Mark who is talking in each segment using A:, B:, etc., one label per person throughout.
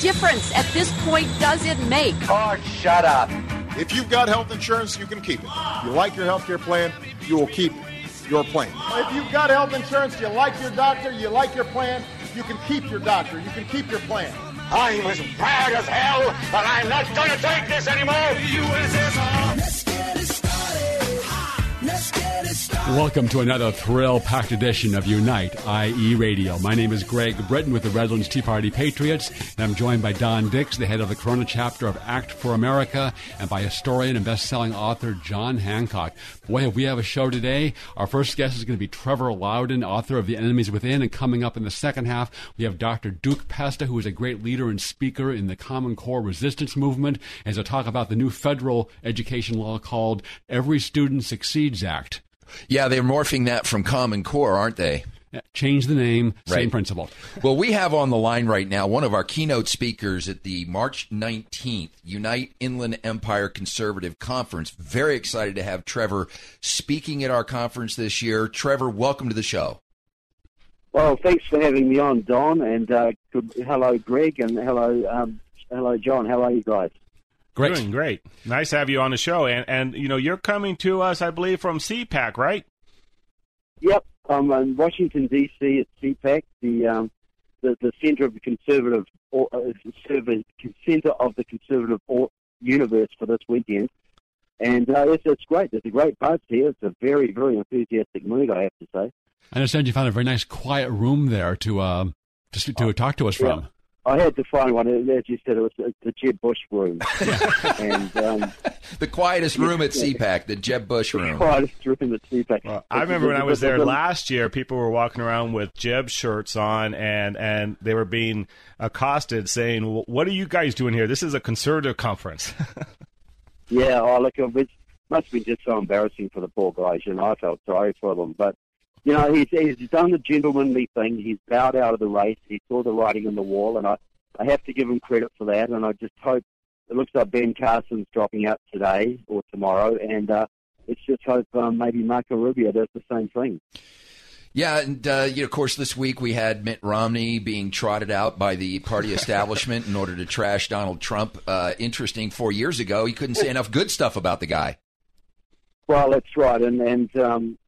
A: difference at this point does it make?
B: Oh, shut up.
C: If you've got health insurance, you can keep it. If you like your health care plan, you will keep your plan. If you've got health insurance, you like your doctor, you like your plan, you can keep your doctor, you can keep your plan.
B: I'm as mad as hell, and I'm not going to take this anymore.
D: Welcome to another thrill-packed edition of Unite IE Radio. My name is Greg Britton with the Redlands Tea Party Patriots, and I'm joined by Don Dix, the head of the Corona chapter of Act for America, and by historian and best-selling author John Hancock. Boy, have we have a show today. Our first guest is going to be Trevor Loudon, author of The Enemies Within, and coming up in the second half, we have Dr. Duke Pesta, who is a great leader and speaker in the Common Core resistance movement, as I talk about the new federal education law called Every Student Succeeds Act.
E: Yeah, they're morphing that from Common Core, aren't they?
D: Yeah, change the name, same
E: Right.
D: principle.
E: Well, we have on the line right now one of our keynote speakers at the March 19th Unite Inland Empire Conservative Conference. Very excited to have Trevor speaking at our conference this year. Trevor, welcome to the show.
F: Well, thanks for having me on, Don, and uh, good, hello, Greg, and hello, um, hello, John. How are you guys?
D: Great.
G: Doing great. Nice to have you on the show. And, and you know, you're coming to us, I believe, from CPAC, right?
F: Yep, I'm in Washington D.C. at CPAC, the um, the, the center of the conservative, or, uh, conservative center of the conservative universe for this weekend, and uh, it's, it's great. There's a great buzz here. It's a very, very enthusiastic mood, I have to say.
D: I understand you found a very nice, quiet room there to um, to, to talk to us from.
F: I had to find one, as you said, it was the- the Jeb Bush room, and um,
E: The quietest room at CPAC, the Jeb Bush room.
F: quietest room at CPAC.
G: I remember when I was there
F: The- the-
G: last year, people were walking around with Jeb shirts on, and and they were being accosted, saying, "Well, "What are you guys doing here? This is a conservative conference."
F: Yeah, oh, look, it must have been just so embarrassing for the poor guys. You know, I felt sorry for them. But, you know, he's, he's done the gentlemanly thing. He's bowed out of the race. He saw the writing on the wall, and I, I have to give him credit for that. And I just hope it looks like Ben Carson's dropping out today or tomorrow, and uh, let's just hope um, maybe Marco Rubio does the same thing.
E: Yeah, and uh, you know, of course, this week we had Mitt Romney being trotted out by the party establishment in order to trash Donald Trump. Uh, interesting, four years ago, he couldn't say enough good stuff about the guy.
F: Well, that's right, and and um,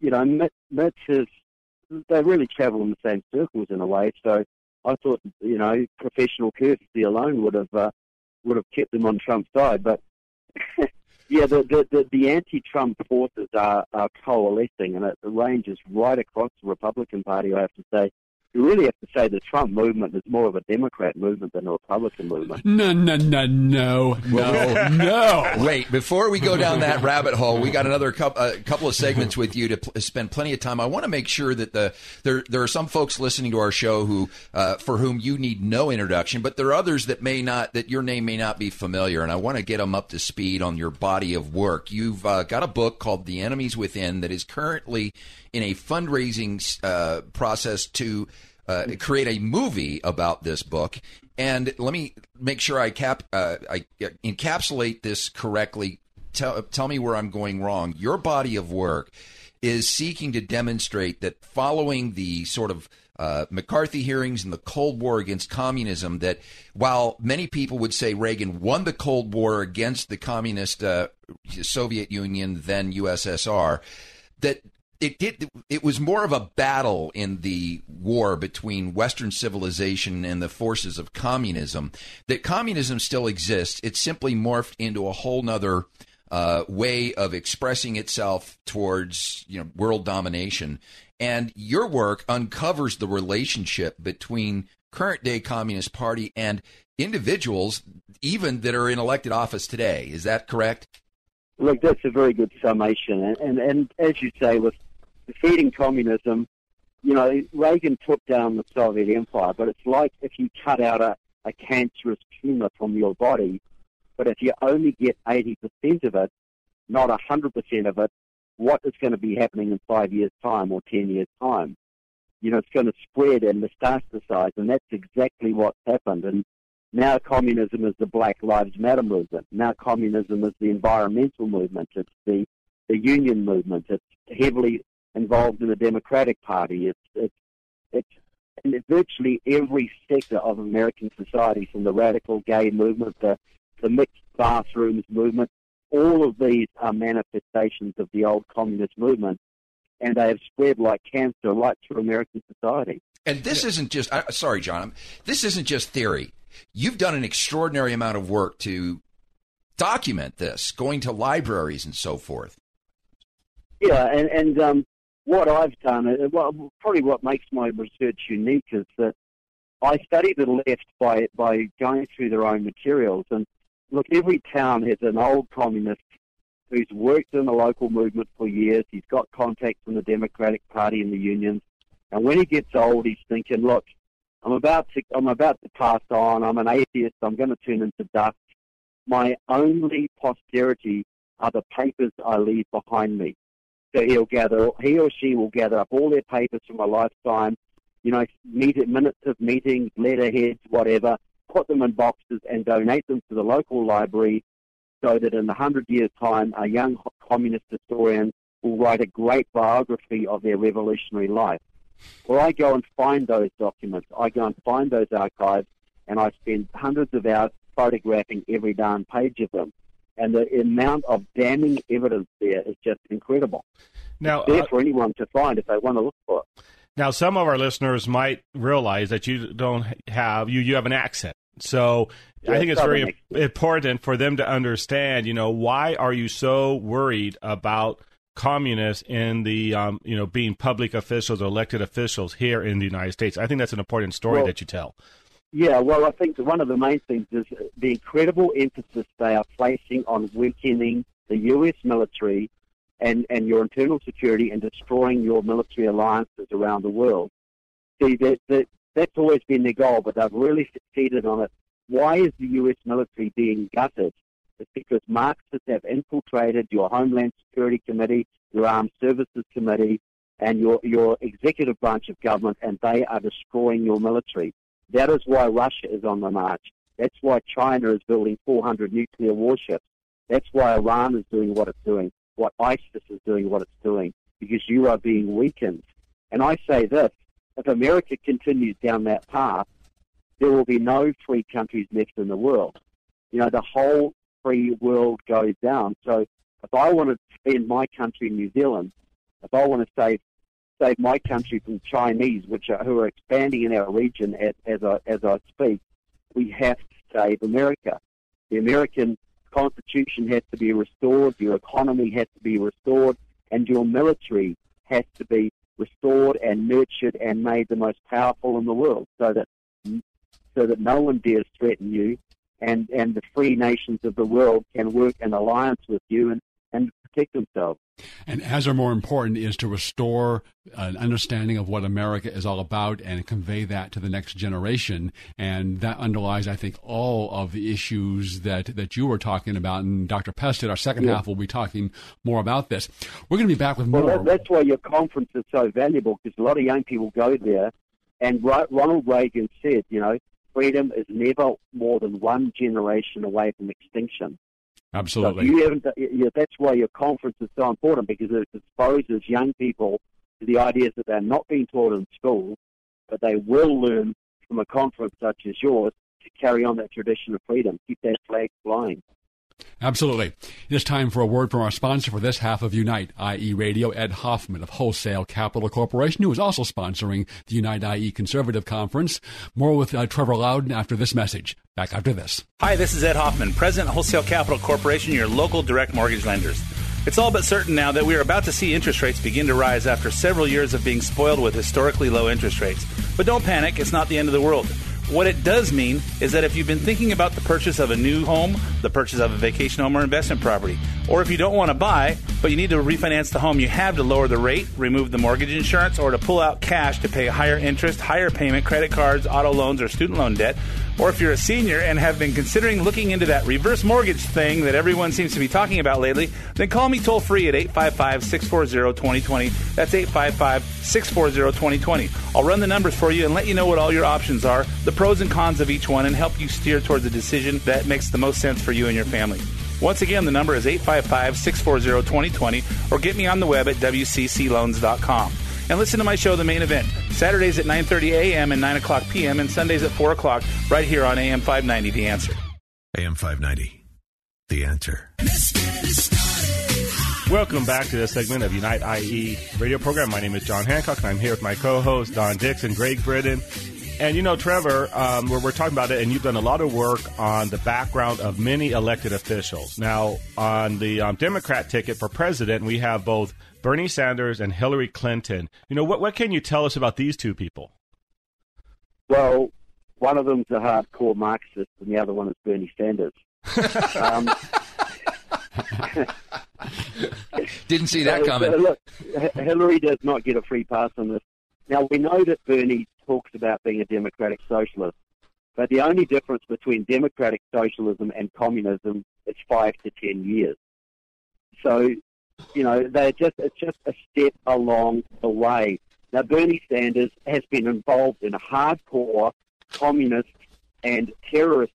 F: you know, Mitt, Mitt is they really travel in the same circles in a way. So I thought, you know, professional courtesy alone would have uh, would have kept them on Trump's side. But yeah, the the, the, the anti-Trump forces are, are coalescing, and it ranges right across the Republican Party. I have to say. You really have to say the Trump movement is more of a Democrat movement than a Republican movement.
D: No, no, no, no, no, no.
E: Wait, before we go down that rabbit hole, we got another couple, uh, couple of segments with you to pl- spend plenty of time. I want to make sure that the there there are some folks listening to our show who uh, for whom you need no introduction, but there are others that may not that your name may not be familiar, and I want to get them up to speed on your body of work. You've uh, got a book called The Enemies Within that is currently in a fundraising uh, process to uh, create a movie about this book. And let me make sure I cap uh, I encapsulate this correctly. Tell tell me where I'm going wrong. Your body of work is seeking to demonstrate that following the sort of uh, McCarthy hearings and the Cold War against communism, that while many people would say Reagan won the Cold War against the communist uh, Soviet Union, then USSR, that it did it was more of a battle in the war between western civilization and the forces of communism. That communism still exists it's simply morphed into a whole nother uh, way of expressing itself towards you know world domination. And your work uncovers the relationship between current day communist party and individuals even that are in elected office today. Is that correct?
F: Look, that's a very good summation. And, and, and as you say, with defeating communism, you know, Reagan took down the Soviet Empire, but it's like if you cut out a, a cancerous tumor from your body, but if you only get 80% of it, not 100% of it, what is going to be happening in five years' time or 10 years' time? You know, it's going to spread and metastasize, and that's exactly what's happened. And now communism is the Black Lives Matter movement. Now communism is the environmental movement. It's the, the union movement. It's heavily involved in the Democratic Party. It's, it's, it's in virtually every sector of American society, from the radical gay movement, the, the mixed bathrooms movement, all of these are manifestations of the old communist movement, and they have spread like cancer right through American society.
E: And this isn't just, uh, sorry, John, this isn't just theory. You've done an extraordinary amount of work to document this, going to libraries and so forth.
F: Yeah, and, and um, what I've done, uh, well, probably what makes my research unique is that I study the left by, by going through their own materials. And look, every town has an old communist who's worked in the local movement for years. He's got contacts in the Democratic Party and the unions. And when he gets old, he's thinking, look, I'm about to, I'm about to pass on. I'm an atheist. I'm going to turn into dust. My only posterity are the papers I leave behind me. So he'll gather, he or she will gather up all their papers from a lifetime, you know, meet, minutes of meetings, letterheads, whatever, put them in boxes and donate them to the local library so that in a hundred years' time, a young communist historian will write a great biography of their revolutionary life. Well, I go and find those documents. I go and find those archives, and I spend hundreds of hours photographing every darn page of them. And the amount of damning evidence there is just incredible.
G: Now,
F: it's there
G: uh,
F: for anyone to find if they want to look for it.
G: Now, some of our listeners might realize that you don't have you you have an accent. So
F: Yeah,
G: I think it's very important for them to understand. You know, why are you so worried about communists in the um, you know being public officials or elected officials here in the United States? I think that's an important story
F: Well-
G: that you tell.
F: Yeah, well, I think one of the main things is the incredible emphasis they are placing on weakening the U.S. military and, and your internal security and destroying your military alliances around the world. See, that, that, that's always been their goal, but they've really succeeded on it. Why is the U.S. military being gutted? It's because Marxists have infiltrated your Homeland Security Committee, your Armed Services Committee, and your, your executive branch of government, and they are destroying your military. That is why Russia is on the march. That's why China is building 400 nuclear warships. That's why Iran is doing what it's doing, what ISIS is doing what it's doing, because you are being weakened. And I say this, if America continues down that path, there will be no free countries left in the world. You know, the whole free world goes down. So if I want to defend my country, New Zealand, if I want to save save my country from Chinese, which are who are expanding in our region as, as I as I speak, we have to save America. The American Constitution has to be restored. Your economy has to be restored, and your military has to be restored and nurtured and made the most powerful in the world, so that so that no one dares threaten you, and and the free nations of the world can work in alliance with you and and protect themselves.
D: And as are more important is to restore an understanding of what America is all about and convey that to the next generation. And that underlies, I think, all of the issues that, that you were talking about. And Dr. Pestet, our second
F: Yeah.
D: half, will be talking more about this. We're going to be back with
F: Well,
D: more.
F: that, that's why your conference is so valuable because a lot of young people go there. And Ronald Reagan said, you know, freedom is never more than one generation away from extinction.
D: Absolutely.
F: So you haven't, yeah, that's why your conference is so important because it exposes young people to the ideas that they're not being taught in school, but they will learn from a conference such as yours to carry on that tradition of freedom, keep that flag flying.
D: Absolutely. It is time for a word from our sponsor for this half of Unite, IE Radio, Ed Hoffman of Wholesale Capital Corporation, who is also sponsoring the Unite IE Conservative Conference. More with uh, Trevor Loudon after this message. Back after this.
H: Hi, this is Ed Hoffman, President of Wholesale Capital Corporation, your local direct mortgage lenders. It's all but certain now that we are about to see interest rates begin to rise after several years of being spoiled with historically low interest rates. But don't panic, it's not the end of the world. What it does mean is that if you've been thinking about the purchase of a new home, the purchase of a vacation home or investment property, or if you don't want to buy, but you need to refinance the home you have to lower the rate, remove the mortgage insurance, or to pull out cash to pay higher interest, higher payment, credit cards, auto loans, or student loan debt, or if you're a senior and have been considering looking into that reverse mortgage thing that everyone seems to be talking about lately, then call me toll free at 855 640 2020. That's 855 640 2020. I'll run the numbers for you and let you know what all your options are, the pros and cons of each one, and help you steer towards a decision that makes the most sense for you and your family. Once again, the number is 855 640 2020 or get me on the web at WCCLoans.com. And listen to my show, The Main Event, Saturdays at 9.30 a.m. and 9 o'clock p.m. and Sundays at 4 o'clock right here on AM 590, The Answer.
I: AM 590. The answer.
G: Welcome back to this segment of Unite IE radio program. My name is John Hancock, and I'm here with my co-host Don Dixon, Greg Britton. And you know, Trevor, um, we're, we're talking about it, and you've done a lot of work on the background of many elected officials. Now, on the um, Democrat ticket for president, we have both Bernie Sanders and Hillary Clinton. You know, what what can you tell us about these two people?
F: Well, one of them's a hardcore Marxist, and the other one is Bernie Sanders. um,
E: Didn't see that
F: so,
E: coming.
F: so look, Hillary does not get a free pass on this. Now we know that Bernie talks about being a democratic socialist, but the only difference between democratic socialism and communism is five to ten years. So, you know, they're just it's just a step along the way. Now Bernie Sanders has been involved in hardcore communist and terrorist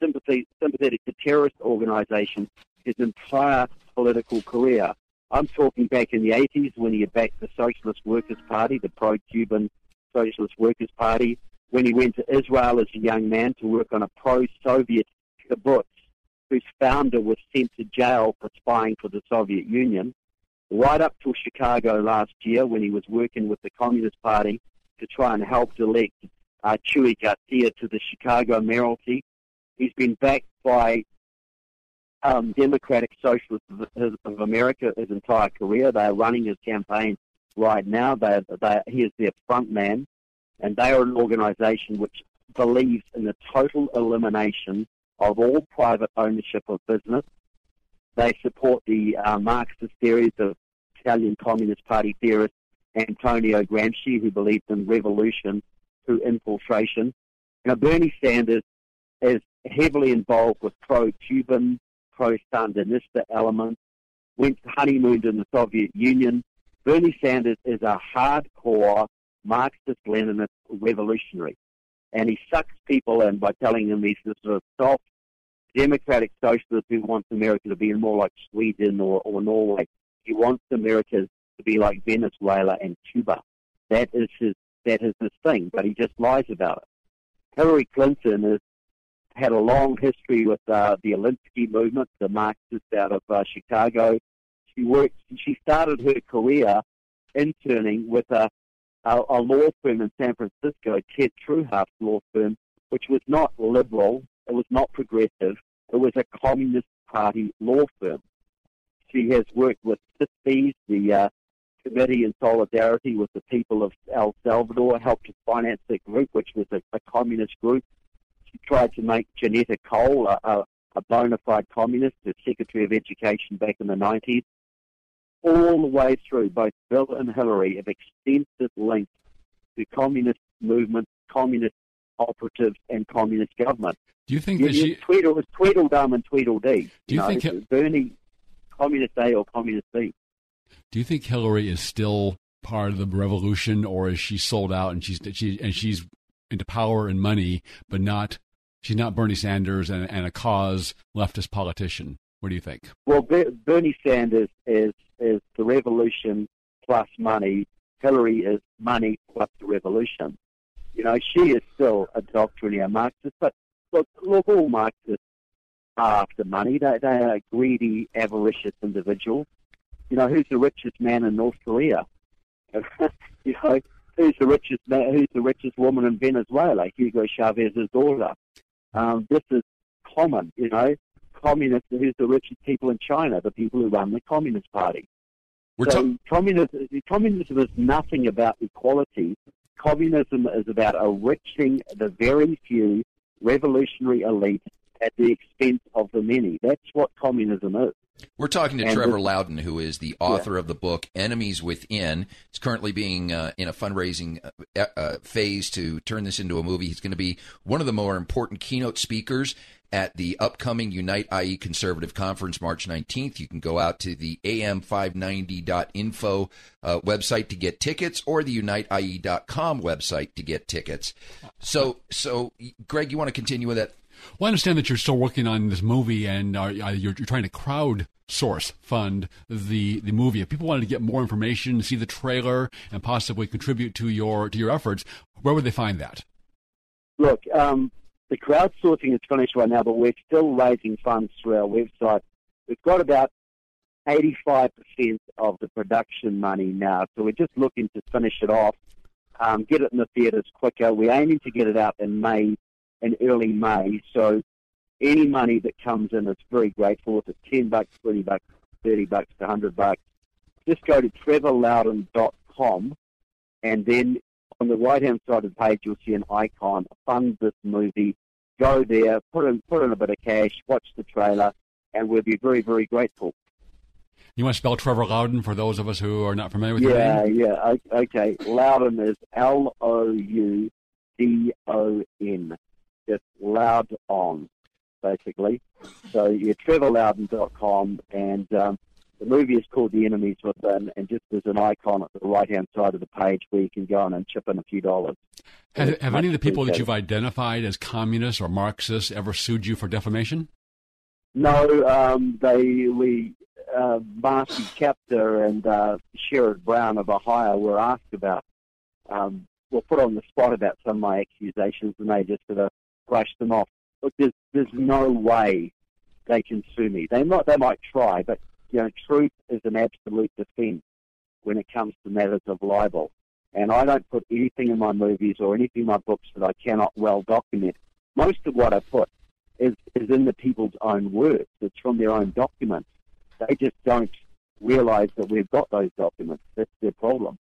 F: sympathy sympathetic to terrorist organisations his entire political career. I'm talking back in the 80s when he backed the Socialist Workers' Party, the pro-Cuban Socialist Workers' Party, when he went to Israel as a young man to work on a pro-Soviet kibbutz whose founder was sent to jail for spying for the Soviet Union, right up till Chicago last year when he was working with the Communist Party to try and help elect uh, Chuy Garcia to the Chicago mayoralty. He's been backed by um, Democratic Socialists of, of America his entire career. They are running his campaign right now. They, they, he is their front man, and they are an organization which believes in the total elimination of all private ownership of business. They support the uh, Marxist theories of Italian Communist Party theorist Antonio Gramsci, who believed in revolution through infiltration. Now, Bernie Sanders is heavily involved with pro-Cuban, pro-Sandinista elements, went honeymooned in the Soviet Union. Bernie Sanders is a hardcore Marxist-Leninist revolutionary. And he sucks people in by telling them he's this sort of soft democratic socialist who wants America to be more like Sweden or, or Norway. He wants America to be like Venezuela and Cuba. That is his that is his thing, but he just lies about it. Hillary Clinton has had a long history with uh, the Alinsky movement, the Marxists out of uh, Chicago. She worked. She started her career interning with a, a, a law firm in San Francisco, Ted Treuhaft's law firm, which was not liberal. It was not progressive. It was a Communist Party law firm. She has worked with CISPES, the uh, Committee in Solidarity with the People of El Salvador, helped to finance that group, which was a, a communist group. She tried to make Johnnetta Cole a, a, a bona fide communist, the Secretary of Education back in the 90s. All the way through, both Bill and Hillary have extensive links to communist movements, communist operatives, and communist government.
D: Do you think
F: You-
D: that she?
F: Tweedle, it's Tweedledum and Tweedledee.
D: Do you
F: know,
D: think it-
F: Bernie, Communist A or Communist B?
D: Do you think Hillary is still part of the revolution, or is she sold out and she's she and she's into power and money, but not she's not Bernie Sanders and, and a cause leftist politician? What do you think?
F: Well, Ber- Bernie Sanders is is the revolution plus money. Hillary is money plus the revolution. You know, she is still a doctrinaire Marxist, but look, look, all Marxists are after money. They they are greedy, avaricious individuals. You know, who's the richest man in North Korea? you know, who's the richest man, who's the richest woman in Venezuela? Hugo Chavez's daughter. Um, this is common. You know, communists. Who's the richest people in China? The people who run the Communist Party.
E: We're
F: so
E: ta-
F: communism, communism is nothing about equality. Communism is about enriching the very few, revolutionary elite at the expense of the many. That's what communism is.
E: We're talking to
F: And
E: Trevor
F: this-
E: Loudon, who is the author of the book Enemies Within. It's currently being uh, in a fundraising uh, uh, phase to turn this into a movie. He's going to be one of the more important keynote speakers at the upcoming Unite IE Conservative Conference March 19th. You can go out to the am590.info uh, website to get tickets or the uniteye.com website to get tickets. So, so Greg, you want to continue with that?
D: Well, I understand that you're still working on this movie and uh, uh, you're, you're trying to crowd source fund the the movie. If people wanted to get more information, see the trailer, and possibly contribute to your to your efforts, where would they find that?
F: Look, um, the crowdsourcing is finished right now, but we're still raising funds through our website. We've got about 85% of the production money now, so we're just looking to finish it off, um, get it in the theatres quicker. We're aiming to get it out in May, in early May, so any money that comes in is very grateful. If it's 10 bucks, 20 bucks, 30 bucks, 100 bucks, just go to trevorloudon.com and then on the right hand side of the page you'll see an icon, fund this movie. Go there, put in put in a bit of cash, watch the trailer, and we'll be very, very grateful.
D: You want to spell Trevor Loudon for those of us who are not familiar with your
F: Yeah,
D: name?
F: yeah, o- okay. Loudon is L O U D O N. Just loud on, basically. So yeah, trevorloudon.com and um, the movie is called The Enemies Within and just there's an icon at the right hand side of the page where you can go on and chip in a few dollars.
D: Have, have any of the people that you've identified as communists or Marxists ever sued you for defamation?
F: No, um, they we uh, Marcy Kaptur and uh, Sherrod Brown of Ohio were asked about. Um, were put on the spot about some of my accusations, and they just sort of brushed them off. Look, there's there's no way they can sue me. They might they might try, but you know, truth is an absolute defence when it comes to matters of libel. And I don't put anything in my movies or anything in my books that I cannot well document. Most of what I put is, is in the people's own words. It's from their own documents. They just don't realize that we've got those documents. That's their problem.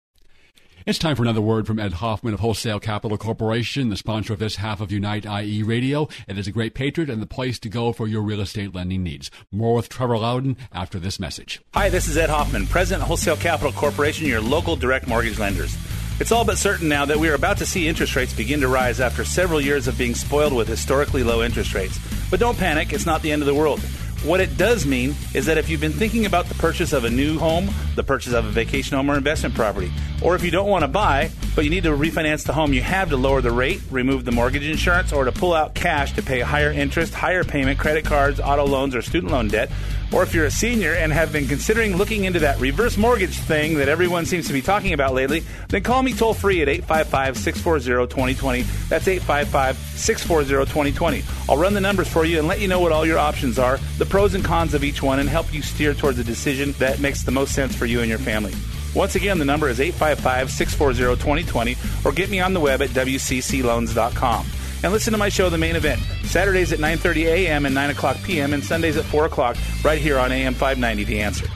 D: It's time for another word from Ed Hoffman of Wholesale Capital Corporation, the sponsor of this half of Unite IE Radio. It is a great patriot and the place to go for your real estate lending needs. More with Trevor Loudon after this message.
H: Hi, this is Ed Hoffman, President of Wholesale Capital Corporation, your local direct mortgage lenders. It's all but certain now that we are about to see interest rates begin to rise after several years of being spoiled with historically low interest rates. But don't panic, it's not the end of the world. What it does mean is that if you've been thinking about the purchase of a new home, the purchase of a vacation home or investment property, or if you don't want to buy, but you need to refinance the home you have to lower the rate, remove the mortgage insurance, or to pull out cash to pay higher interest, higher payment, credit cards, auto loans, or student loan debt, or if you're a senior and have been considering looking into that reverse mortgage thing that everyone seems to be talking about lately, then call me toll free at 855 640 2020. That's 855 640 2020. I'll run the numbers for you and let you know what all your options are, the pros and cons of each one, and help you steer towards a decision that makes the most sense for you and your family. Once again, the number is 855 640 2020 or get me on the web at WCCLoans.com. And listen to my show, The Main Event, Saturdays at 9.30 a.m. and 9 o'clock p.m. and Sundays at 4 o'clock right here on AM 590, The Answer.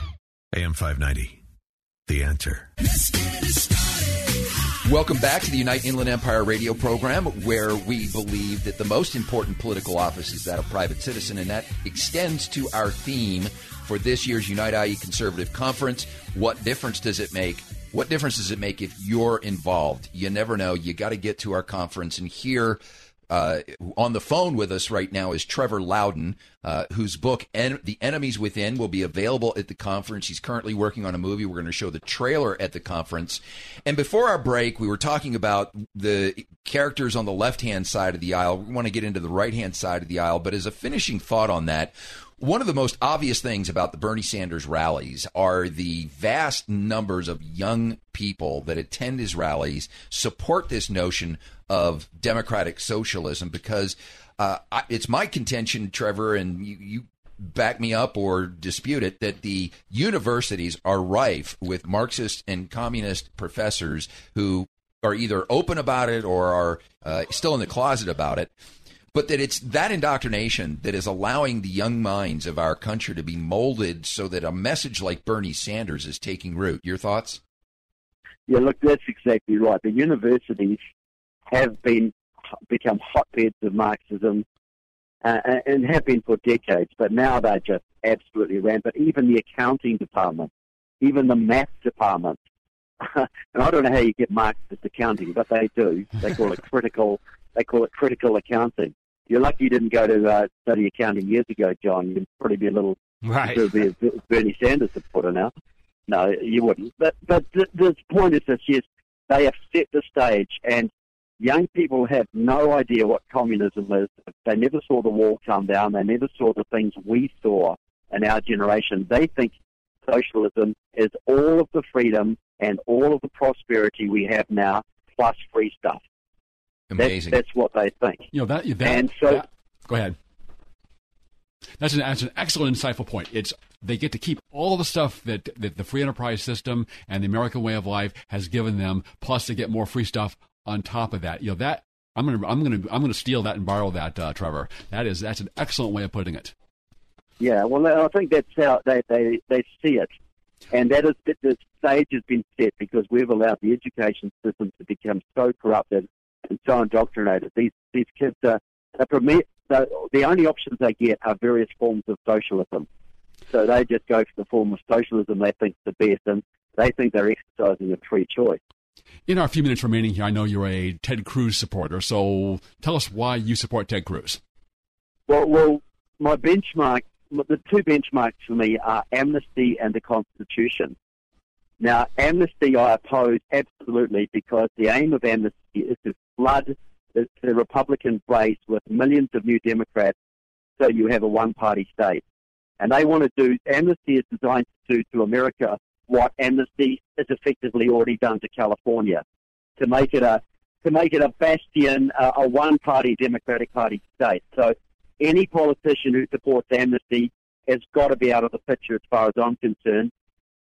I: AM 590. The answer.
E: Welcome back to the Unite Inland Empire radio program, where we believe that the most important political office is that of private citizen, and that extends to our theme for this year's Unite IE Conservative Conference. What difference does it make? What difference does it make if you're involved? You never know. You got to get to our conference and hear. Uh, on the phone with us right now is Trevor Loudon, uh, whose book en- "The Enemies Within" will be available at the conference. He's currently working on a movie. We're going to show the trailer at the conference. And before our break, we were talking about the characters on the left-hand side of the aisle. We want to get into the right-hand side of the aisle, but as a finishing thought on that, one of the most obvious things about the Bernie Sanders rallies are the vast numbers of young people that attend his rallies, support this notion of democratic socialism, because uh, I, it's my contention, Trevor, and you, you back me up or dispute it, that the universities are rife with Marxist and communist professors who are either open about it or are uh, still in the closet about it but that it's that indoctrination that is allowing the young minds of our country to be molded so that a message like Bernie Sanders is taking root. Your thoughts?
F: Yeah, look, that's exactly right. The universities have been become hotbeds of Marxism uh, and have been for decades, but now they're just absolutely rampant. Even the accounting department, even the math department, and I don't know how you get Marxist accounting, but they do. They call it critical. They call it critical accounting. You're lucky you didn't go to uh, study accounting years ago, John. You'd probably be a little
G: right.
F: Be a Bernie Sanders supporter now. No, you wouldn't. But but the, the point is this: yes, they have set the stage, and young people have no idea what communism is. They never saw the wall come down. They never saw the things we saw in our generation. They think socialism is all of the freedom and all of the prosperity we have now, plus free stuff.
E: Amazing.
F: That's, that's what they think.
D: You know that. that
F: and so,
D: that, go ahead. That's an, that's an excellent, insightful point. It's they get to keep all the stuff that, that the free enterprise system and the American way of life has given them, plus they get more free stuff on top of that. You know that I'm gonna I'm gonna I'm gonna steal that and borrow that, uh, Trevor. That is that's an excellent way of putting it.
F: Yeah, well, I think that's how they they, they see it, and that is that the stage has been set because we've allowed the education system to become so corrupted and so indoctrinated. These these kids uh, are, are the, the only options they get are various forms of socialism. So they just go for the form of socialism they think is the best, and they think they're exercising a free choice.
D: In our few minutes remaining here, I know you're a Ted Cruz supporter, so tell us why you support Ted Cruz.
F: Well, well, my benchmark, the two benchmarks for me are amnesty and the Constitution. Now, amnesty I oppose absolutely because the aim of amnesty is to flood the, Republican base with millions of new Democrats so you have a one-party state. And they want to do, amnesty is designed to do to America what amnesty has effectively already done to California, to make it a to make it a bastion, uh, a one-party Democratic Party state. So any politician who supports amnesty has got to be out of the picture as far as I'm concerned.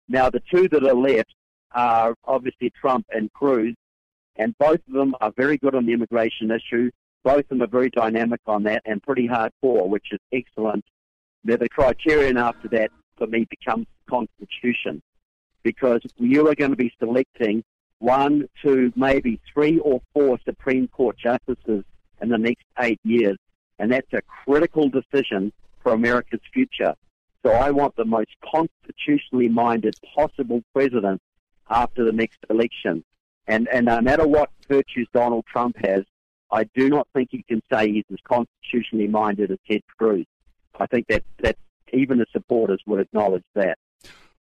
F: Now, the two that are left are obviously Trump and Cruz, and both of them are very good on the immigration issue. Both of them are very dynamic on that and pretty hardcore, which is excellent. Now, the criterion after that, for me, becomes constitution, because you are going to be selecting one, two, maybe three or four Supreme Court justices in the next eight years, and that's a critical decision for America's future. So I want the most constitutionally minded possible president after the next election. And, and no matter what virtues Donald Trump has, I do not think you can say he's as constitutionally minded as Ted Cruz. I think that, that even the supporters would acknowledge that.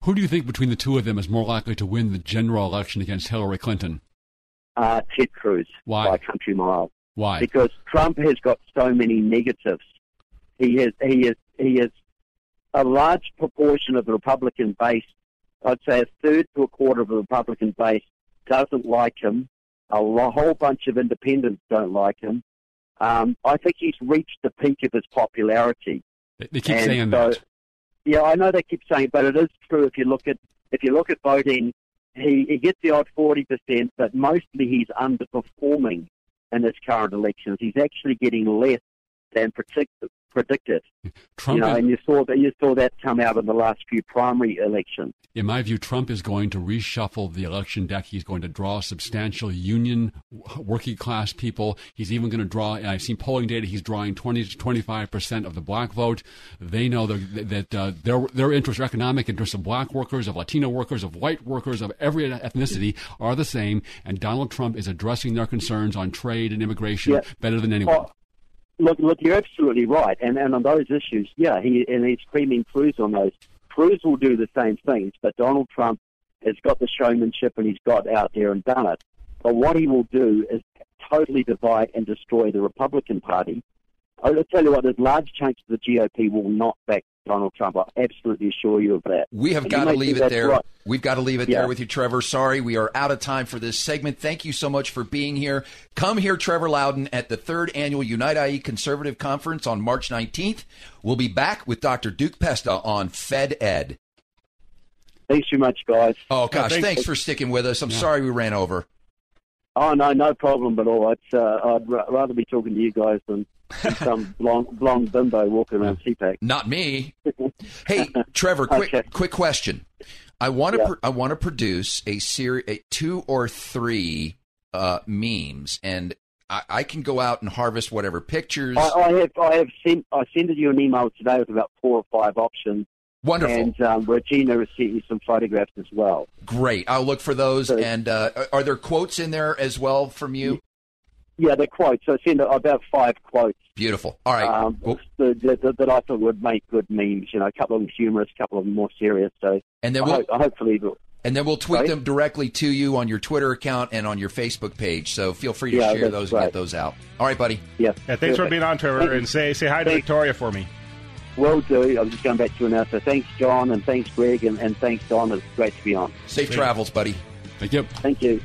D: Who do you think between the two of them is more likely to win the general election against Hillary Clinton?
F: Uh, Ted Cruz
D: Why?
F: by country mile.
D: Why?
F: Because Trump has got so many negatives. He has he is he is a large proportion of the Republican base. I'd say a third to a quarter of the Republican base doesn't like him. A whole bunch of independents don't like him. Um, I think he's reached the peak of his popularity.
D: They, they keep
F: And
D: saying
F: so-
D: that.
F: Yeah, I know they keep saying, but it is true. If you look at if you look at voting, he, he gets the odd forty percent, but mostly he's underperforming in his current elections. He's actually getting less than predict, predicted.
D: Trump
F: you know,
D: is-
F: and you saw that you saw that come out in the last few primary elections.
D: In my view, Trump is going to reshuffle the election deck. He's going to draw substantial union working class people. He's even going to draw, and I've seen polling data, he's drawing 20 to 25% of the black vote. They know that, that uh, their, their interests, economic interests of black workers, of Latino workers, of white workers, of every ethnicity are the same. And Donald Trump is addressing their concerns on trade and immigration
F: Yeah.
D: better than anyone.
F: Look, look, you're absolutely right, and and on those issues, yeah, he and he's screaming Cruz on those. Cruz will do the same things, but Donald Trump has got the showmanship and he's got out there and done it. But what he will do is totally divide and destroy the Republican Party. I'll tell you what, there's large chunks of the GOP will not back Donald Trump. I absolutely assure you of that.
E: We have
F: And
E: got to leave it there.
F: right.
E: We've got to leave it
F: Yeah.
E: there with you, Trevor. Sorry, we are out of time for this segment. Thank you so much for being here. Come here, Trevor Loudon, at the third annual Unite IE Conservative Conference on March 19th. We'll be back with Dr. Duke Pesta on Fed Ed.
F: Thanks too much, guys.
E: Oh, gosh, thanks for sticking with us. I'm sorry we ran over.
F: Oh no, no problem at all. It's uh, I'd ra- rather be talking to you guys than than some blonde, blonde bimbo walking around CPAC.
E: Not me. Hey, Trevor, quick quick question. I want to
F: Yeah.
E: pr- I want to produce a series, two or three uh, memes, and I, I can go out and harvest whatever pictures.
F: I, I have I have sent I sent you an email today with about four or five options.
E: Wonderful.
F: And um, Regina has sent you some photographs as well.
E: Great. I'll look for those. And uh, are there quotes in there as well from you?
F: Yeah, the quotes. So I sent about five quotes.
E: Beautiful. All right.
F: Um, that, that, that I thought would make good memes. You know, a couple of them humorous, a couple of them more serious. So,
E: And then we'll-
F: hope, I hopefully,
E: And then we'll tweet
F: Sorry?
E: them directly to you on your Twitter account and on your Facebook page. So feel free to
F: Yeah,
E: share
F: that's
E: those and get those out. All right, buddy.
F: yeah.
G: Yeah, thanks for being on, Trevor, and say say hi to
F: Thanks.
G: Victoria for me.
F: Will do. I'm just going back to you now. So thanks, John, and thanks, Greg, and, and thanks, Don. It's great to be on.
E: Safe travels, buddy.
D: Thank you.
F: Thank you.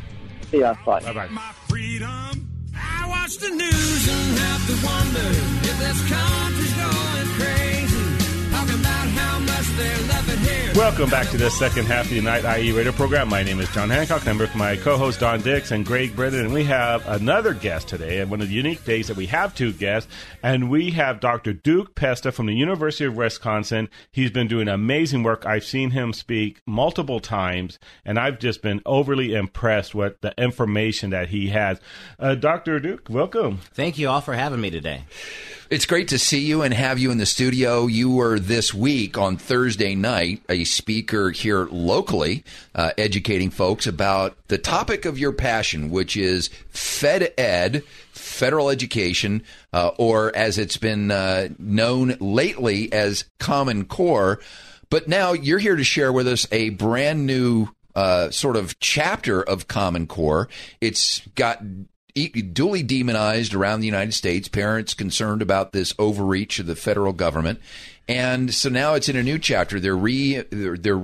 F: See ya. Bye.
G: Bye bye.
J: I watch the news and have to wonder if this country's going crazy.
G: Welcome back to the second half of the Night IE radio program. My name is John Hancock. and I'm with my co-host Don Dix and Greg Brennan, and we have another guest today. And one of the unique days that we have two guests, and we have Dr. Duke Pesta from the University of Wisconsin. He's been doing amazing work. I've seen him speak multiple times, and I've just been overly impressed with the information that he has. Uh, Dr. Duke, welcome.
K: Thank you all for having me today.
E: It's great to see you and have you in the studio. You were this week on Thursday night a speaker here locally, uh, educating folks about the topic of your passion, which is Fed Ed, federal education, uh, or as it's been uh, known lately as Common Core. But now you're here to share with us a brand new uh, sort of chapter of Common Core. It's got duly demonized around the United States. Parents concerned about this overreach of the federal government, and so now it's in a new chapter. They're re they're, they're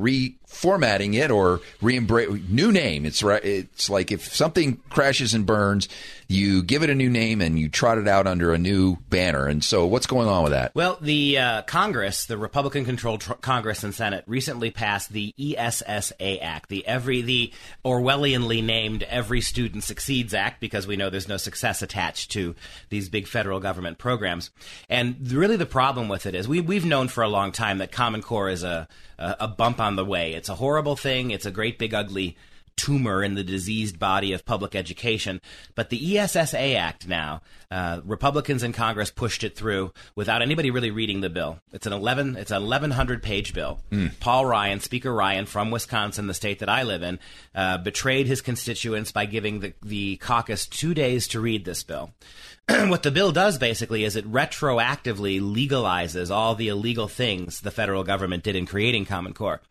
E: reformatting it or re new name. It's right. It's like if something crashes and burns, you give it a new name and you trot it out under a new banner. And so, what's going on with that?
K: Well, the uh, Congress, the Republican-controlled tr- Congress and Senate, recently passed the ESSA Act, the every the Orwellianly named "Every Student Succeeds Act," because we know there's no success attached to these big federal government programs. And really, the problem with it is we we've known for a long time that Common Core is a a, bump on the way. It's a horrible thing. It's a great big ugly tumor in the diseased body of public education. But the ESSA Act now, uh, Republicans in Congress pushed it through without anybody really reading the bill. It's an eleven, it's an eleven hundred page bill. Paul Ryan, Speaker Ryan from Wisconsin, the state that I live in, uh, betrayed his constituents by giving the the caucus two days to read this bill. what the bill does basically is it retroactively legalizes all the illegal things the federal government did in creating Common Core.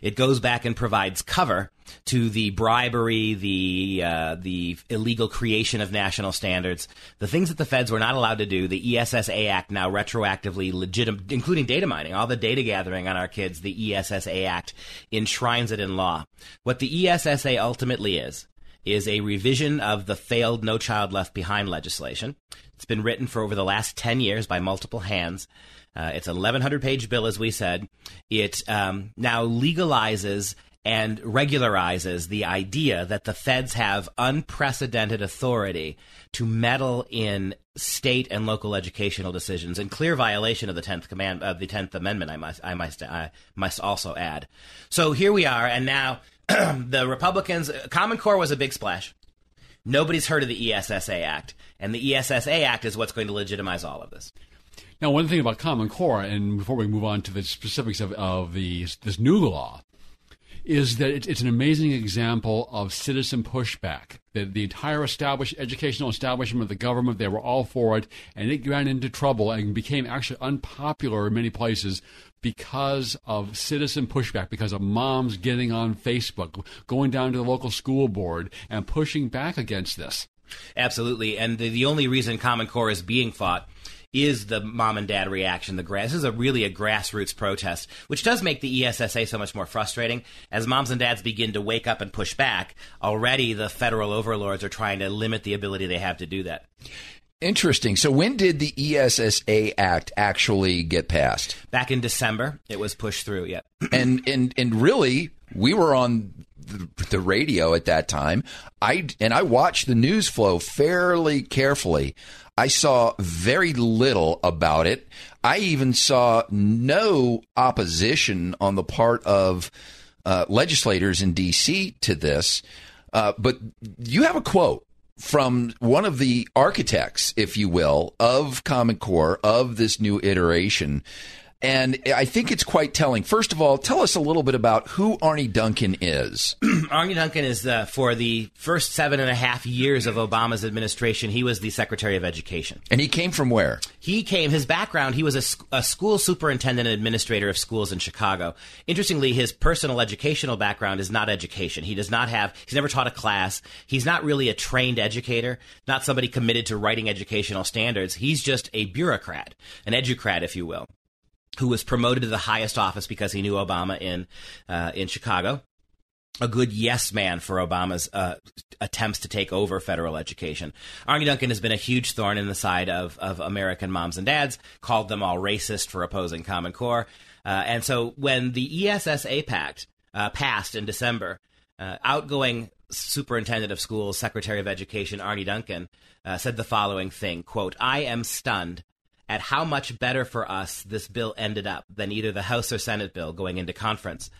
K: It goes back and provides cover to the bribery, the uh, the illegal creation of national standards, the things that the feds were not allowed to do. The ESSA Act now retroactively legitimate, including data mining, all the data gathering on our kids. The ESSA Act enshrines it in law. What the ESSA ultimately is is a revision of the failed No Child Left Behind legislation. It's been written for over the last 10 years by multiple hands. Uh, it's an 1,100 page bill, as we said. It um, now legalizes and regularizes the idea that the feds have unprecedented authority to meddle in state and local educational decisions in clear violation of the 10th command of the 10th amendment I must I must I must also add. So here we are and now the Republicans Common Core was a big splash. Nobody's heard of the ESSA Act and the ESSA Act is what's going to legitimize all of this.
D: Now, one thing about Common Core, and before we move on to the specifics of, of the, this new law, is that it, it's an amazing example of citizen pushback. The, the entire established educational establishment of the government, they were all for it, and it ran into trouble and became actually unpopular in many places because of citizen pushback, because of moms getting on Facebook, going down to the local school board, and pushing back against this.
K: Absolutely, and the, the only reason Common Core is being fought is the mom and dad reaction. The grass this is a really a grassroots protest, which does make the ESSA so much more frustrating. As moms and dads begin to wake up and push back, already the federal overlords are trying to limit the ability they have to do that.
E: Interesting. So, when did the ESSA Act actually get passed?
K: Back in December, it was pushed through. Yeah,
E: and and and really, we were on the, radio at that time. I and I watched the news flow fairly carefully. I saw very little about it. I even saw no opposition on the part of uh, legislators in D.C. to this. Uh, but you have a quote from one of the architects, if you will, of Common Core, of this new iteration. And I think it's quite telling. First of all, tell us a little bit about who Arne Duncan is.
K: Arne Duncan is uh, for the first seven and a half years of Obama's administration. He was the Secretary of Education,
E: and he came from where?
K: He came. His background. He was a, sc- a school superintendent and administrator of schools in Chicago. Interestingly, his personal educational background is not education. He does not have. He's never taught a class. He's not really a trained educator. Not somebody committed to writing educational standards. He's just a bureaucrat, an educrat, if you will who was promoted to the highest office because he knew Obama in uh, in Chicago. A good yes man for Obama's uh, attempts to take over federal education. Arne Duncan has been a huge thorn in the side of, of American moms and dads, called them all racist for opposing Common Core. Uh, and so when the ESSA Pact uh, passed in December, uh, outgoing superintendent of schools, secretary of education, Arne Duncan, uh, said the following thing, quote, I am stunned at how much better for us this bill ended up than either the House or Senate bill going into conference.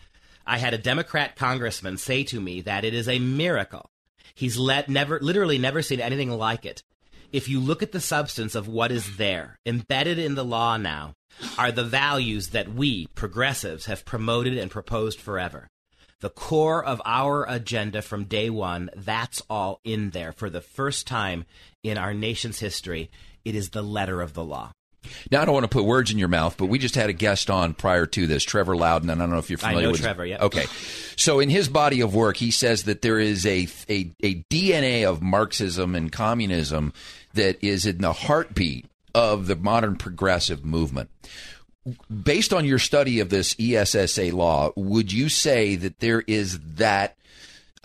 K: I had a Democrat congressman say to me that it is a miracle. He's let never literally never seen anything like it. If you look at the substance of what is there, embedded in the law now, are the values that we, progressives, have promoted and proposed forever. The core of our agenda from day one, that's all in there for the first time in our nation's history. It is the letter of the law.
E: Now, I don't want to put words in your mouth, but we just had a guest on prior to this, Trevor Loudon, and I don't know if you're familiar
K: I know
E: with
K: Trevor, yeah.
E: Okay. So, in his body of work, he says that there is a, a, a DNA of Marxism and communism that is in the heartbeat of the modern progressive movement. Based on your study of this ESSA law, would you say that there is that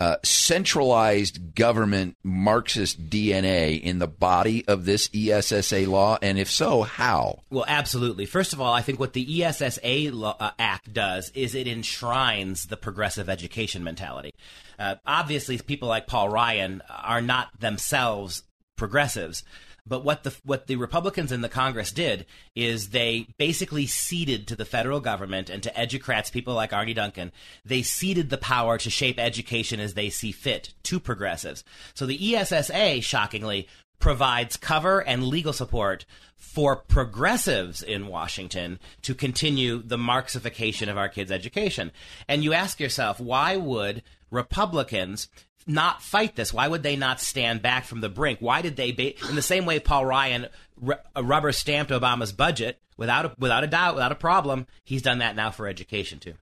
E: uh, centralized government Marxist DNA in the body of this ESSA law? And if so, how?
K: Well, absolutely. First of all, I think what the ESSA law, uh, Act does is it enshrines the progressive education mentality. Uh, obviously, people like Paul Ryan are not themselves progressives. But what the what the Republicans in the Congress did is they basically ceded to the federal government and to educrats, people like Arne Duncan, they ceded the power to shape education as they see fit to progressives. So the ESSA, shockingly, provides cover and legal support for progressives in Washington to continue the Marxification of our kids' education. And you ask yourself, why would Republicans not fight this? Why would they not stand back from the brink? Why did they, ba- in the same way Paul Ryan r- rubber stamped Obama's budget without a, without a doubt, without a problem, he's done that now for education too.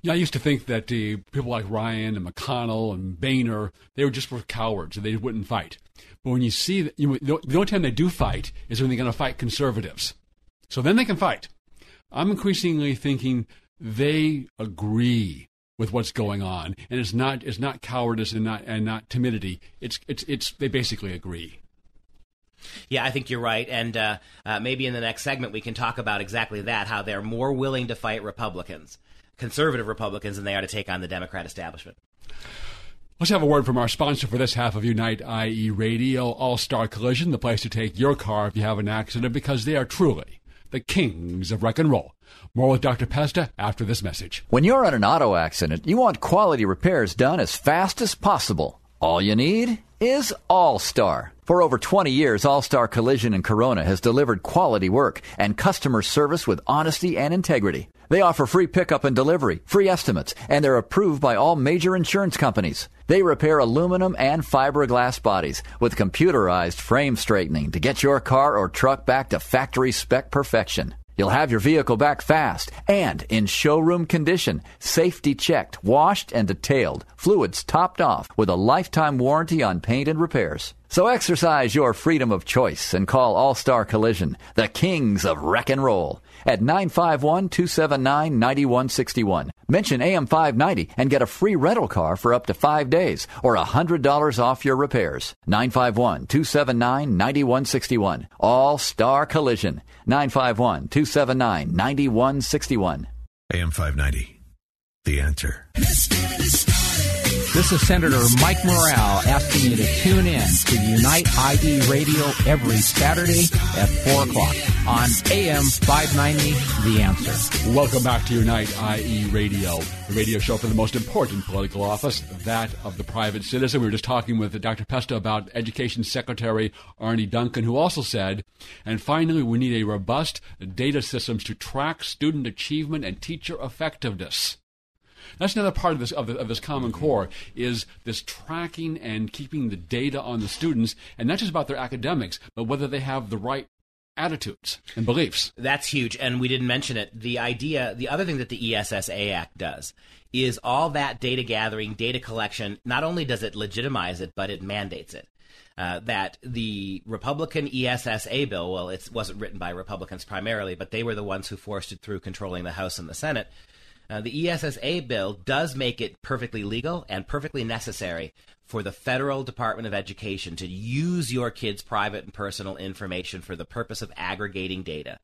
D: Yeah, I used to think that uh, people like Ryan and McConnell and Boehner, they were just cowards and they wouldn't fight. But when you see that, you know, the only time they do fight is when they're going to fight conservatives. So then they can fight. I'm increasingly thinking they agree with what's going on, and it's not it's not cowardice and not and not timidity. It's it's it's they basically agree.
K: Yeah, I think you're right, and uh, uh, maybe in the next segment we can talk about exactly that: how they're more willing to fight Republicans, conservative Republicans, than they are to take on the Democrat establishment.
D: Let's have a word from our sponsor for this half of Unite IE Radio, All Star Collision, the place to take your car if you have an accident, because they are truly the kings of wreck and roll. More with Dr. Pesta after this message.
L: When you're in an auto accident, you want quality repairs done as fast as possible. All you need is All Star. For over 20 years, All Star Collision in Corona has delivered quality work and customer service with honesty and integrity. They offer free pickup and delivery, free estimates, and they're approved by all major insurance companies. They repair aluminum and fiberglass bodies with computerized frame straightening to get your car or truck back to factory spec perfection. You'll have your vehicle back fast and in showroom condition, safety checked, washed and detailed, fluids topped off with a lifetime warranty on paint and repairs. So exercise your freedom of choice and call All Star Collision, the kings of wreck and roll, at 951 279 9161. Mention AM 590 and get a free rental car for up to five days or $100 off your repairs. 951 279 9161. All Star Collision. 951 279 9161.
I: AM 590. The answer.
M: This is Senator Mike Morrell asking you to tune in to Unite IE Radio every Saturday at 4 o'clock on AM 590 The Answer.
D: Welcome back to Unite IE Radio, the radio show for the most important political office, that of the private citizen. We were just talking with Dr. Pesta about Education Secretary Arne Duncan, who also said, and finally, we need a robust data systems to track student achievement and teacher effectiveness. That's another part of this of, the, of, this Common Core is this tracking and keeping the data on the students, and not just about their academics, but whether they have the right attitudes and beliefs.
K: That's huge, and we didn't mention it. The idea, the other thing that the ESSA Act does is all that data gathering, data collection. Not only does it legitimize it, but it mandates it. Uh, that the Republican ESSA bill, well, it wasn't written by Republicans primarily, but they were the ones who forced it through controlling the House and the Senate. Uh, the ESSA bill does make it perfectly legal and perfectly necessary for the federal Department of Education to use your kids' private and personal information for the purpose of aggregating data.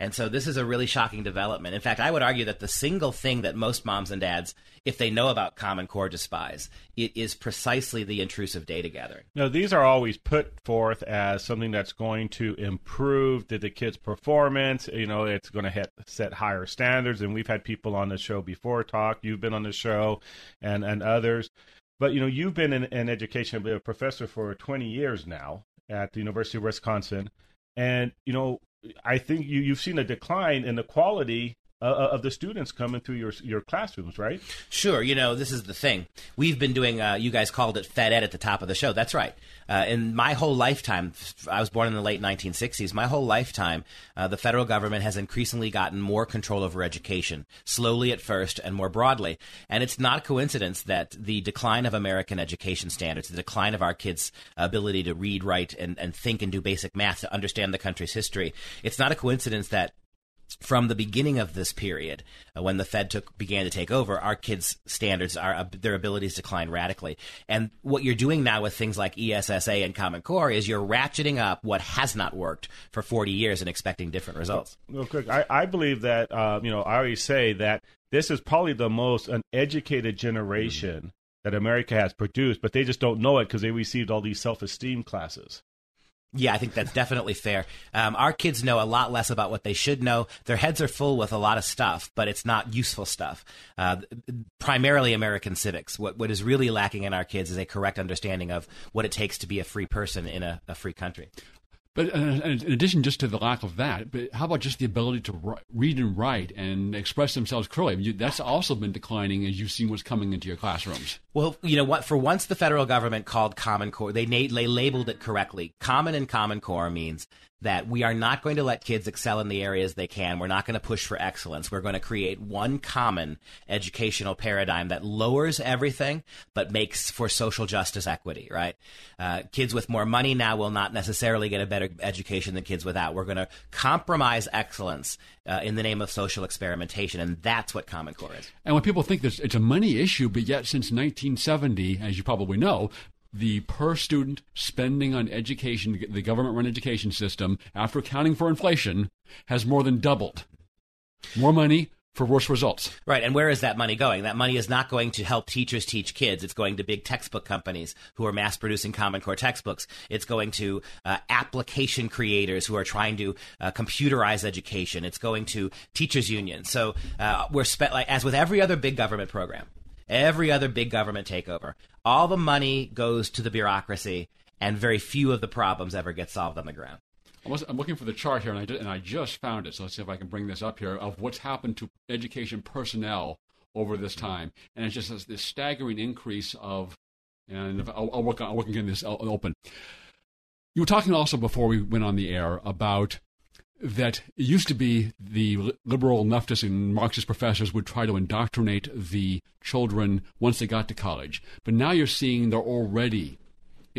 K: And so this is a really shocking development. In fact, I would argue that the single thing that most moms and dads, if they know about Common Core, despise it is precisely the intrusive data gathering.
G: Now, these are always put forth as something that's going to improve the, the kids' performance. You know, it's going to hit, set higher standards. And we've had people on the show before talk. You've been on the show, and and others. But you know, you've been in, in education, a professor for 20 years now at the University of Wisconsin, and you know, I think you you've seen a decline in the quality uh, of the students coming through your your classrooms, right?
K: Sure. You know, this is the thing. We've been doing. Uh, you guys called it Fed Ed at the top of the show. That's right. Uh, in my whole lifetime, I was born in the late 1960s. My whole lifetime, uh, the federal government has increasingly gotten more control over education, slowly at first and more broadly. And it's not a coincidence that the decline of American education standards, the decline of our kids' ability to read, write, and, and think and do basic math to understand the country's history, it's not a coincidence that from the beginning of this period, uh, when the Fed took began to take over, our kids' standards, our uh, their abilities declined radically. And what you're doing now with things like ESSA and Common Core is you're ratcheting up what has not worked for 40 years and expecting different results.
G: Real quick, I, I believe that uh, you know I always say that this is probably the most uneducated generation. Mm-hmm. That America has produced, but they just don't know it because they received all these self-esteem classes.
K: Yeah, I think that's definitely fair. Um, our kids know a lot less about what they should know. Their heads are full with a lot of stuff, but it's not useful stuff. Uh, primarily American civics. What what is really lacking in our kids is a correct understanding of what it takes to be a free person in a, a free country.
D: But uh, in addition, just to the lack of that, but how about just the ability to read and write and express themselves clearly? That's also been declining as you've seen what's coming into your classrooms.
K: Well, you know what? For once, the federal government called Common Core. They, they labeled it correctly. Common and Common Core means that we are not going to let kids excel in the areas they can. We're not going to push for excellence. We're going to create one common educational paradigm that lowers everything but makes for social justice equity, right? Uh, kids with more money now will not necessarily get a better education than kids without. We're going to compromise excellence uh, in the name of social experimentation, and that's what Common Core is.
D: And when people think this, it's a money issue, but yet since 1970, as you probably know, the per student spending on education, the government run education system, after accounting for inflation, has more than doubled. More money for worse results.
K: Right. And where is that money going? That money is not going to help teachers teach kids. It's going to big textbook companies who are mass producing Common Core textbooks. It's going to uh, application creators who are trying to uh, computerize education. It's going to teachers unions. So uh, we're spe- like as with every other big government program, every other big government takeover. All the money goes to the bureaucracy, and very few of the problems ever get solved on the ground.
D: I'm looking for the chart here, and I, and I just found it. So let's see if I can bring this up here of what's happened to education personnel over this time, and it's just this staggering increase of. And I'll, I'll work on, I'll work getting this open. You were talking also before we went on the air about that used to be the liberal leftist and Marxist professors would try to indoctrinate the children once they got to college. But now you're seeing they're already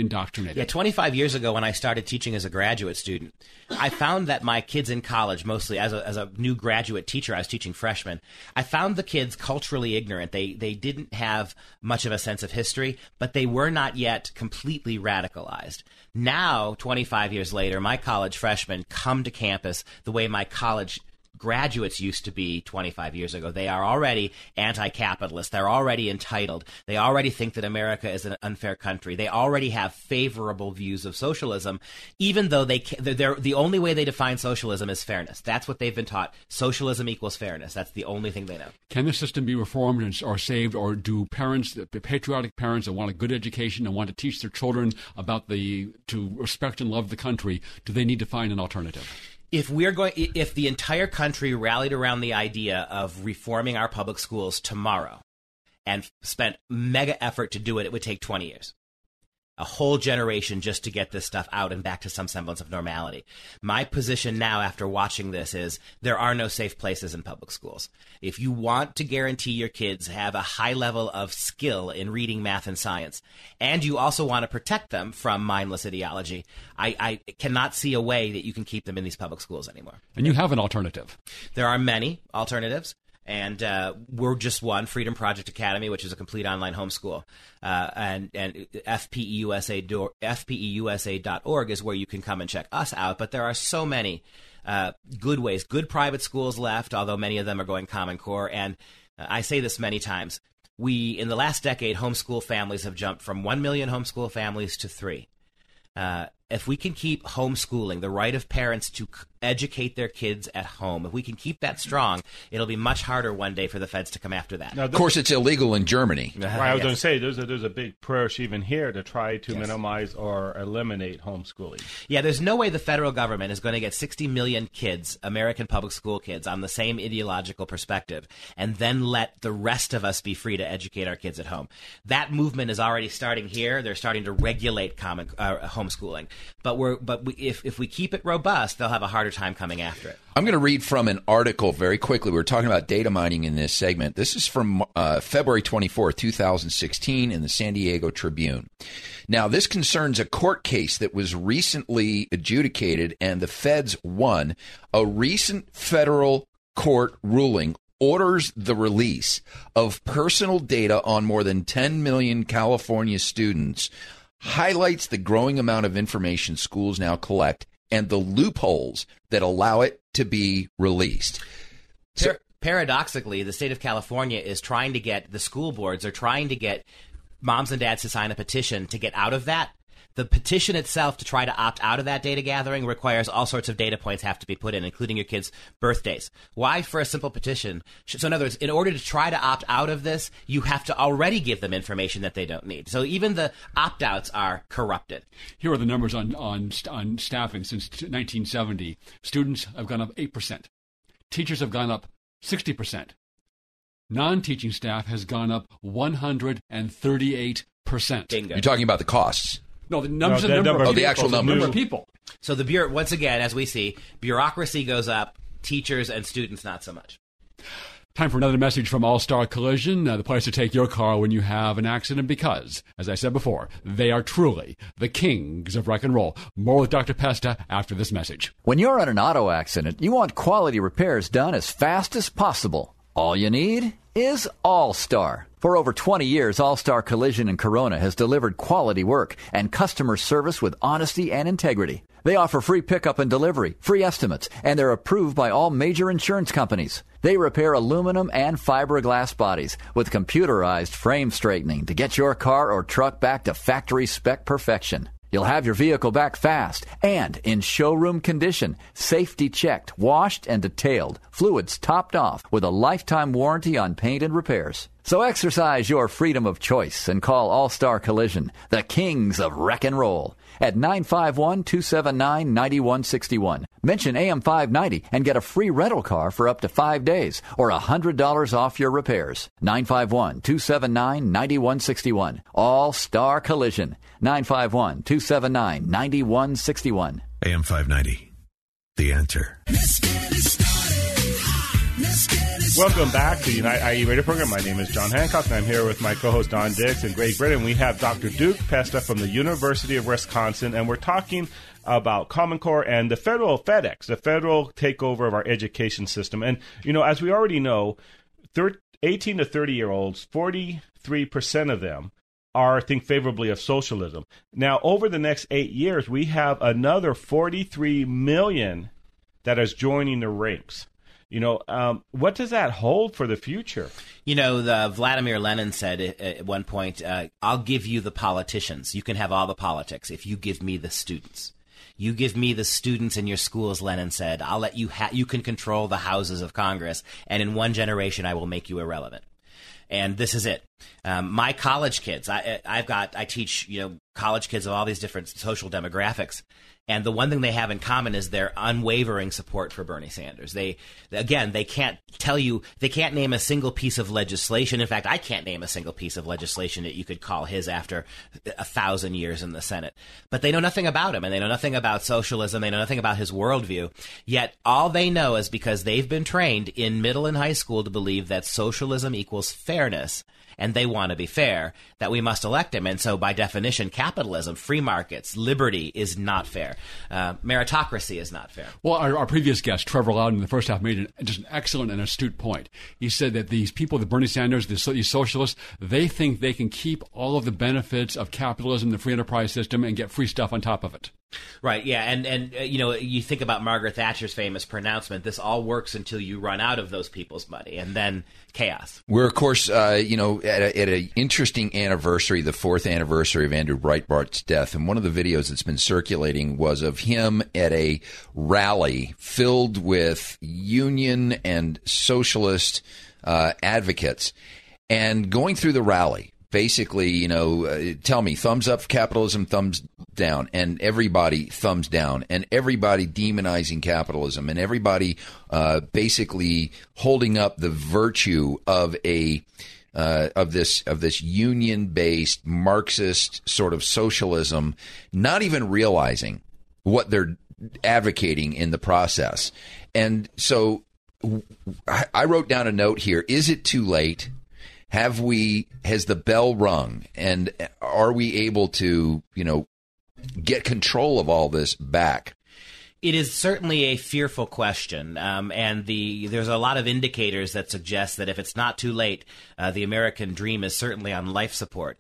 D: indoctrinated.
K: Yeah, 25 years ago when I started teaching as a graduate student, I found that my kids in college, mostly as a, as a new graduate teacher, I was teaching freshmen, I found the kids culturally ignorant. They, they didn't have much of a sense of history, but they were not yet completely radicalized. Now, 25 years later, my college freshmen come to campus the way my college graduates used to be 25 years ago. They are already anti-capitalist. They're already entitled. They already think that America is an unfair country. They already have favorable views of socialism, even though they they're, the only way they define socialism is fairness. That's what they've been taught. Socialism equals fairness. That's the only thing they know.
D: Can the system be reformed or saved, or do parents, patriotic parents that want a good education and want to teach their children about the to respect and love the country, do they need to find an alternative?
K: If we're going if the entire country rallied around the idea of reforming our public schools tomorrow and spent mega effort to do it it would take 20 years a whole generation just to get this stuff out and back to some semblance of normality. My position now after watching this is there are no safe places in public schools. If you want to guarantee your kids have a high level of skill in reading, math, and science, and you also want to protect them from mindless ideology, I, I cannot see a way that you can keep them in these public schools anymore.
D: And you have an alternative.
K: There are many alternatives and uh, we're just one Freedom Project Academy, which is a complete online homeschool, uh, and and FPEUSA FPEUSA.org is where you can come and check us out. But there are so many uh, good ways, good private schools left, although many of them are going Common Core. And uh, I say this many times: we in the last decade, homeschool families have jumped from one million homeschool families to three. Uh, if we can keep homeschooling, the right of parents to educate their kids at home, if we can keep that strong, it'll be much harder one day for the feds to come after that.
E: Now, of course, it's illegal in Germany.
G: Right, I was yes. going to say there's a, there's a big push even here to try to yes. minimize or eliminate homeschooling.
K: Yeah, there's no way the federal government is going to get 60 million kids, American public school kids, on the same ideological perspective, and then let the rest of us be free to educate our kids at home. That movement is already starting here. They're starting to regulate common uh, homeschooling, but we're but we, if if we keep it robust, they'll have a harder time coming after it.
E: I'm going to read from an article very quickly. We are talking about data mining in this segment. This is from uh, February 24, 2016, in the San Diego Tribune. Now, this concerns a court case that was recently adjudicated, and the feds won. A recent federal court ruling orders the release of personal data on more than 10 million California students highlights the growing amount of information schools now collect and the loopholes that allow it to be released.
K: So, paradoxically, the state of California is trying to get the school boards are trying to get moms and dads to sign a petition to get out of that the petition itself to try to opt out of that data gathering requires all sorts of data points have to be put in, including your kids' birthdays. Why for a simple petition? So in other words, in order to try to opt out of this, you have to already give them information that they don't need. So even the opt outs are corrupted.
D: Here are the numbers on, on, on staffing since 1970. Students have gone up 8%. Teachers have gone up 60%. Non teaching staff has gone up 138%.
E: Bingo. You're talking about the costs.
D: No, the numbers. No, the, number,
E: number, of the actual number.
D: number of people.
K: So the bureau, once again, as we see, bureaucracy goes up, teachers and students not so much.
D: Time for another message from All Star Collision, uh, the place to take your car when you have an accident because, as I said before, they are truly the kings of rock and roll. More with Dr. Pesta after this message.
L: When you're in an auto accident, you want quality repairs done as fast as possible. All you need is All Star. For over 20 years, All Star Collision in Corona has delivered quality work and customer service with honesty and integrity. They offer free pickup and delivery, free estimates, and they're approved by all major insurance companies. They repair aluminum and fiberglass bodies with computerized frame straightening to get your car or truck back to factory spec perfection. You'll have your vehicle back fast and in showroom condition, safety checked, washed and detailed, fluids topped off with a lifetime warranty on paint and repairs. So exercise your freedom of choice and call All Star Collision, the kings of wreck and roll, at 951 279 9161. Mention AM 590 and get a free rental car for up to five days or $100 off your repairs. 951 279 9161. All Star Collision, 951 279 9161.
I: AM 590, the answer.
G: Welcome back to the Unite IE radio program. My name is John Hancock, and I'm here with my co-host Don Dix and Greg Britton. We have Dr. Duke Pesta from the University of Wisconsin, and we're talking about Common Core and the federal Fed Ed, the federal takeover of our education system. And you know, as we already know, 18 to 30 year olds, 43 percent of them are think favorably of socialism. Now, over the next eight years, we have another 43 million that is joining the ranks. You know, um, what does that hold for the future?
K: You know, the Vladimir Lenin said at, one point, uh, "I'll give you the politicians. You can have all the politics if you give me the students." You give me the students in your schools, Lenin said. I'll let you ha- you can control the houses of Congress, and in one generation, I will make you irrelevant. And this is it. Um, my college kids, I, I've got, I teach, you know, college kids of all these different social demographics. And the one thing they have in common is their unwavering support for Bernie Sanders. They, again, they can't tell you, they can't name a single piece of legislation. In fact, I can't name a single piece of legislation that you could call his after a thousand years in the Senate. But they know nothing about him and they know nothing about socialism. They know nothing about his worldview. Yet all they know is because they've been trained in middle and high school to believe that socialism equals fairness and they want to be fair, that we must elect him. And so, by definition, capitalism, free markets, liberty is not fair. Uh, meritocracy is not fair.
D: Well, our, our, previous guest, Trevor Loudon, in the first half made an, just an excellent and astute point. He said that these people, the Bernie Sanders, the, these socialists, they think they can keep all of the benefits of capitalism, the free enterprise system, and get free stuff on top of it.
K: Right. Yeah. And and uh, you know you think about Margaret Thatcher's famous pronouncement: "This all works until you run out of those people's money, and then chaos."
E: We're of course, uh, you know, at an interesting anniversary, the fourth anniversary of Andrew Breitbart's death, and one of the videos that's been circulating was of him at a rally filled with union and socialist uh, advocates, and going through the rally basically, you know, uh, tell me thumbs up capitalism, thumbs down, and everybody thumbs down, and everybody demonizing capitalism, and everybody uh, basically holding up the virtue of a uh, of this of this union based Marxist sort of socialism, not even realizing what they're advocating in the process, and so. I wrote down a note here. Is it too late? Have we has the bell rung? And are we able to you know get control of all this back?
K: It is certainly a fearful question, um, and the there's a lot of indicators that suggest that if it's not too late, uh, the American dream is certainly on life support.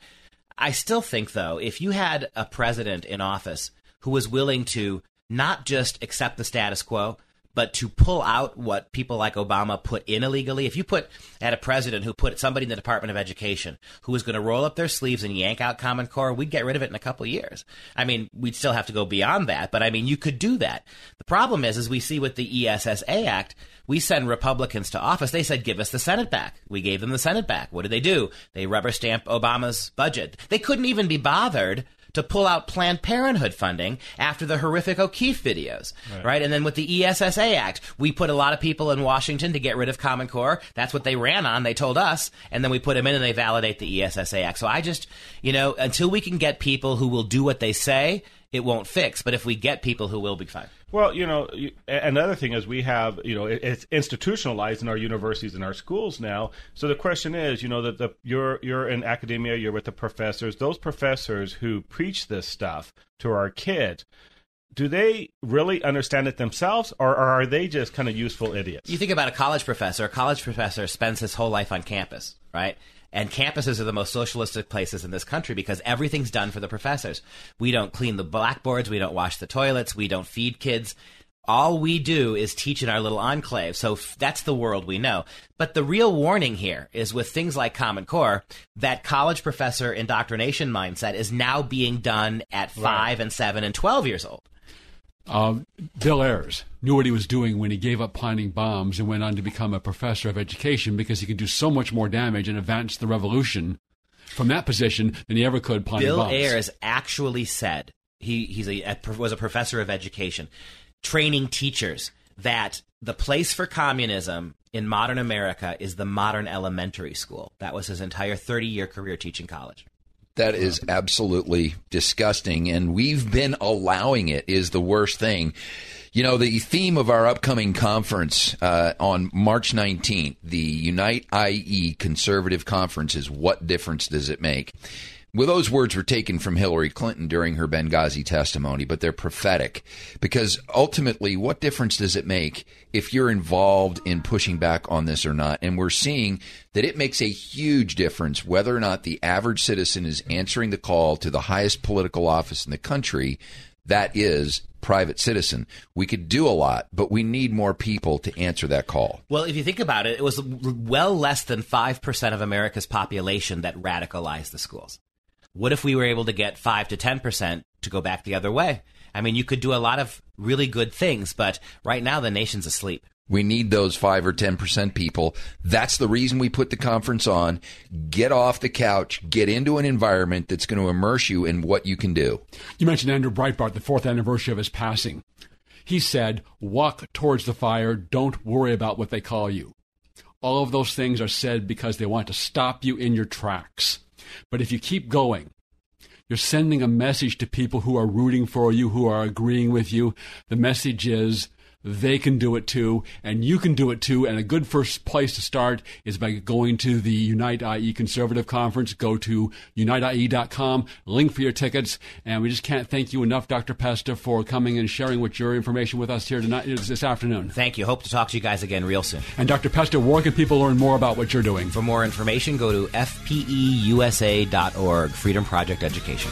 K: I still think, though, if you had a president in office who was willing to not just accept the status quo, but to pull out what people like Obama put in illegally, if you put at a president who put somebody in the Department of Education who was going to roll up their sleeves and yank out Common Core, we'd get rid of it in a couple years. I mean, we'd still have to go beyond that, but I mean, you could do that. The problem is, as we see with the ESSA Act, we send Republicans to office. They said, give us the Senate back. We gave them the Senate back. What did they do? They rubber stamp Obama's budget. They couldn't even be bothered to pull out Planned Parenthood funding after the horrific O'Keefe videos, right. right? And then with the ESSA Act, we put a lot of people in Washington to get rid of Common Core. That's what they ran on. They told us, and then we put them in and they validate the ESSA Act. So I just, you know, until we can get people who will do what they say, it won't fix. But if we get people who will be fine.
G: Well, you know, another thing is we have, you know, it's institutionalized in our universities and our schools now. So the question is, you know, that the you're you're in academia, you're with the professors. Those professors who preach this stuff to our kids, do they really understand it themselves, or, or are they just kind of useful idiots?
K: You think about a college professor. A college professor spends his whole life on campus, right? And campuses are the most socialistic places in this country because everything's done for the professors. We don't clean the blackboards, we don't wash the toilets, we don't feed kids. All we do is teach in our little enclave. So f- that's the world we know. But the real warning here is with things like Common Core, that college professor indoctrination mindset is now being done at five right. and seven and 12 years old.
D: Um, Bill Ayers knew what he was doing when he gave up planting bombs and went on to become a professor of education because he could do so much more damage and advance the revolution from that position than he ever could planting
K: Bill
D: bombs.
K: Bill Ayers actually said he he's a, a, was a professor of education, training teachers that the place for communism in modern America is the modern elementary school. That was his entire 30 year career teaching college.
E: That is absolutely disgusting, and we've been allowing it. Is the worst thing. You know, the theme of our upcoming conference uh, on March 19th, the Unite IE Conservative Conference, is What Difference Does It Make? Well, those words were taken from Hillary Clinton during her Benghazi testimony, but they're prophetic because ultimately, what difference does it make if you're involved in pushing back on this or not? And we're seeing that it makes a huge difference whether or not the average citizen is answering the call to the highest political office in the country. That is private citizen. We could do a lot, but we need more people to answer that call.
K: Well, if you think about it, it was well less than 5% of America's population that radicalized the schools. What if we were able to get 5 to 10% to go back the other way? I mean, you could do a lot of really good things, but right now the nation's asleep.
E: We need those 5 or 10% people. That's the reason we put the conference on. Get off the couch, get into an environment that's going to immerse you in what you can do.
D: You mentioned Andrew Breitbart, the fourth anniversary of his passing. He said, Walk towards the fire, don't worry about what they call you. All of those things are said because they want to stop you in your tracks. But if you keep going, you're sending a message to people who are rooting for you, who are agreeing with you. The message is they can do it too, and you can do it too. And a good first place to start is by going to the Unite IE Conservative Conference. Go to uniteie.com, link for your tickets. And we just can't thank you enough, Dr. Pesta, for coming and sharing with your information with us here tonight, this afternoon.
K: Thank you. Hope to talk to you guys again real soon.
D: And Dr. Pesta, where can people learn more about what you're doing?
K: For more information, go to fpeusa.org, Freedom Project Education.